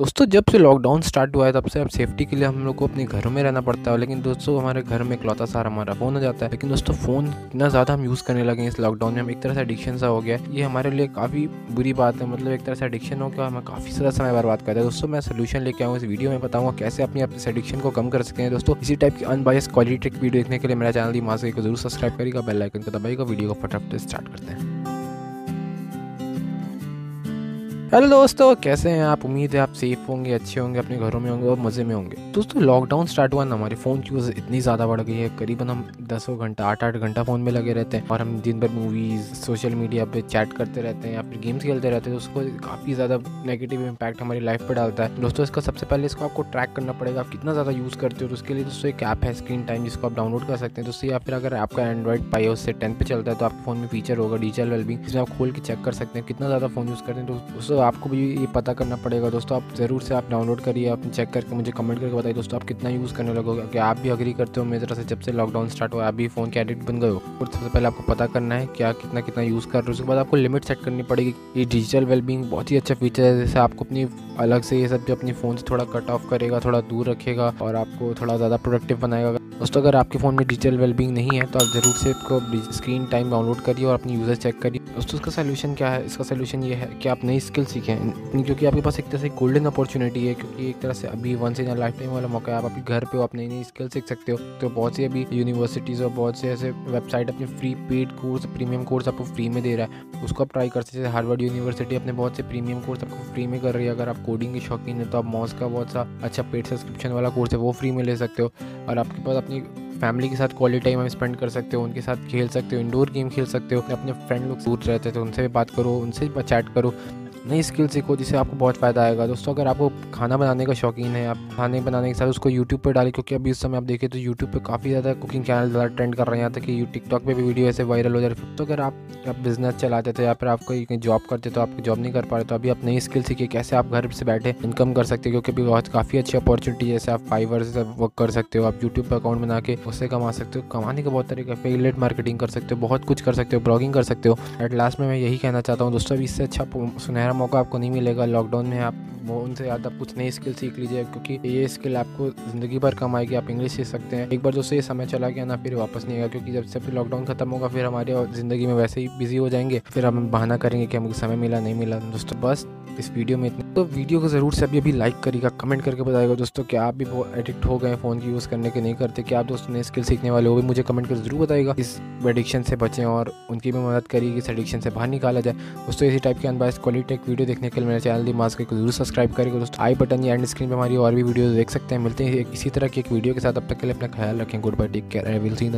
दोस्तों, जब से लॉकडाउन स्टार्ट हुआ है, तब से अब सेफ्टी के लिए हम लोग को अपने घरों में रहना पड़ता है। लेकिन दोस्तों, हमारे घर में इकलौता सारा हमारा फ़ोन हो जाता है। लेकिन दोस्तों फ़ोन इतना ज़्यादा हम यूज़ करने लगे इस लॉकडाउन में। हम एक तरह से एडिक्शन सा हो गया है। ये हमारे लिए काफ़ी बुरी बात है। मतलब एक तरह से एडिक्शन हो गया हमें काफ़ी सारा समय बर्बाद करता है दोस्तों, मैं सोल्यूशन लेके आऊँ इस वीडियो में, बताऊँगा कैसे अपनी इस एडिक्शन को कम कर सकते हैं। दोस्तों, इसी टाइप की अनबायस क्वालिटी वीडियो देखने के लिए मेरा चैनल दी मास्क को ज़रूर सब्सक्राइब करेगा बेल आइकन को दबाएगा वीडियो को फटाफट स्टार्ट करते हैं। हेलो दोस्तों, कैसे हैं आप? उम्मीद है आप सेफ़ होंगे, अच्छे होंगे, अपने घरों में होंगे और मज़े में होंगे। दोस्तों लॉकडाउन स्टार्ट हुआ ना हमारे फ़ोन की यूज़ इतनी ज़्यादा बढ़ गई है। करीबन हम दसों घंटा आठ आठ घंटा फ़ोन में लगे रहते हैं और हम दिन भर मूवीज़ सोशल मीडिया पे चैट करते रहते हैं या फिर गेम्स खेलते रहते हैं तो उसको काफ़ी ज़्यादा नेगेटिव इम्पैक्ट हमारी लाइफ पर डालता है। दोस्तों, इसका सबसे पहले इसको आपको ट्रैक करना पड़ेगा, आप कितना ज़्यादा यूज़ करते हो तो उसके लिए दोस्तों एक ऐप है स्क्रीन टाइम जिसको आप डाउनलोड कर सकते हैं। दोस्तों, या फिर अगर आपका एंड्रॉइड पाई उससे टेन पे चलता है तो आपके फ़ोन में फीचर होगा डिजिटल वेलबिंग जिसमें आप खोल के चेक कर सकते हैं कितना ज़्यादा फ़ोन यूज़ करते हैं। तो आपको भी ये पता करना पड़ेगा। दोस्तों, आप ज़रूर से आप डाउनलोड करिए, आप चेक करके मुझे कमेंट करके बताइए। दोस्तों, आप कितना यूज़ करने लगोगे? क्योंकि आप भी अग्री करते हो मेरी तरह से जब से लॉकडाउन स्टार्ट हुआ आप भी फ़ोन के एडिक्ट बन गए हो। और सबसे पहले आपको पता करना है क्या कितना कितना यूज़ कर रहे हो। उसके बाद आपको लिमिट सेट करनी पड़ेगी। ये डिजिटल वेलबिंग बहुत ही अच्छा फीचर है। जैसे आपको अपनी अलग से ये सब जो अपने फ़ोन से थोड़ा कट ऑफ़ करेगा, थोड़ा दूर रखेगा और आपको थोड़ा ज़्यादा प्रोडक्टिव बनाएगा। दोस्तों, अगर आपके फ़ोन में डिजिटल वेलबींग नहीं है तो आप ज़रूर से इसको स्क्रीन टाइम डाउनलोड करिए और अपनी यूज़र चेक करिए। दोस्तों, इसका सोल्यूशन क्या है? इसका सोल्यूशन ये है कि आप नई स्किल सीखें क्योंकि आपके पास एक तरह से गोल्डन अपॉर्चुनिटी है, क्योंकि एक तरह से अभी वन इन लाइफ टाइम वाला मौका है, आप अभी घर पे हो, आप नई नई स्किल सीख सकते हो। तो बहुत सी अभी यूनिवर्सिटीज़ और बहुत से ऐसे वेबसाइट अपने free paid course premium course आपको फ्री में दे रहा है। उसको आप ट्राई कर सकते हैं। हार्वर्ड यूनिवर्सिटी अपने बहुत से प्रीमियम कोर्स आपको फ्री में कर रही है। अगर आप कोडिंग के शौकीन है तो आप मॉस का बहुत सा अच्छा पेड सब्सक्रिप्शन वाला कोर्स है, वो फ्री में ले सकते हो। और आपके पास अपनी फैमिली के साथ क्वालिटी टाइम स्पेंड कर सकते हो, उनके साथ खेल सकते हो इंडोर गेम खेल सकते हो, अपने फ्रेंड लोग दूर रहते थे उनसे भी बात करो, उनसे भी चैट करो। नई स्किल सीखो जिससे आपको बहुत फ़ायदा आएगा। दोस्तों, अगर आपको खाना बनाने का शौकीन है, आप खाने बनाने के साथ उसको यूट्यूब पर डालें, क्योंकि अभी इस समय आप देखें तो यूट्यूब पर काफ़ी ज़्यादा कुकिंग चैनल ज़्यादा ट्रेंड कर रहे हैं। यहाँ कि टिकटॉक पे भी वीडियो ऐसे वायरल हो जा रहे तो अगर आप आप बिज़नेस चलाते थे या फिर आप कोई जॉब करते तो आप जॉब नहीं कर पा रहे तो अभी आप नई स्किल सीखिए। कैसे आप घर से बैठे इनकम कर सकते हो, क्योंकि अभी बहुत काफ़ी अच्छी अपॉर्चुनिटी है। जैसे आप फाइवर से वर्क कर सकते हो, आप यूट्यूब पर अकाउंट बना के उससे कमा सकते हो। कमाने का बहुत तरीका है फेलेट मार्केटिंग कर सकते हो, बहुत कुछ कर सकते हो ब्लॉगिंग कर सकते हो। एट लास्ट में मैं यही कहना चाहता हूँ दोस्तों, अभी इससे अच्छा सुनहरा मौका आपको नहीं मिलेगा लॉकडाउन में आप उनसे ज़्यादा कुछ नई स्किल सीख लीजिए, क्योंकि ये स्किल आपको ज़िंदगी भर कम आएगी आप इंग्लिश सीख सकते हैं। एक बार जो ये समय चला गया ना, फिर वापस नहीं आएगा, क्योंकि जब से फिर लॉकडाउन खत्म होगा, फिर हमारे ज़िंदगी में वैसे ही बिज़ी हो जाएँगे। फिर हम बहाना करेंगे कि हमको समय मिला, नहीं मिला। दोस्तों, बस इस वीडियो में इतना। तो वीडियो को ज़रूर से अभी अभी लाइक करिएगा कमेंट करके बताएगा, दोस्तों, क्या आप भी बहुत एडिक्ट हो गए फ़ोन की यूज़ करने के, नहीं करते? क्या आप दोस्तों नए स्किल सीखने वाले हो? भी मुझे कमेंट कर ज़रूर बताएगा। इस एडिक्शन से बचें और उनकी भी मदद करिए इस एडिक्शन से बाहर निकाला जाए। दोस्तों, इसी टाइप के अनबाइस क्वालिटी वीडियो देखने के लिए मेरे चैनल दी मास्क को ज़रूर सब्सक्राइब करेगा दोस्तों, आई बटन या एंड स्क्रीन पर हमारी और भी वीडियो देख सकते हैं। मिलते हैं इसी तरह की एक वीडियो के साथ। अब तक के लिए अपना ख्याल रखें। Good bye take care I will see the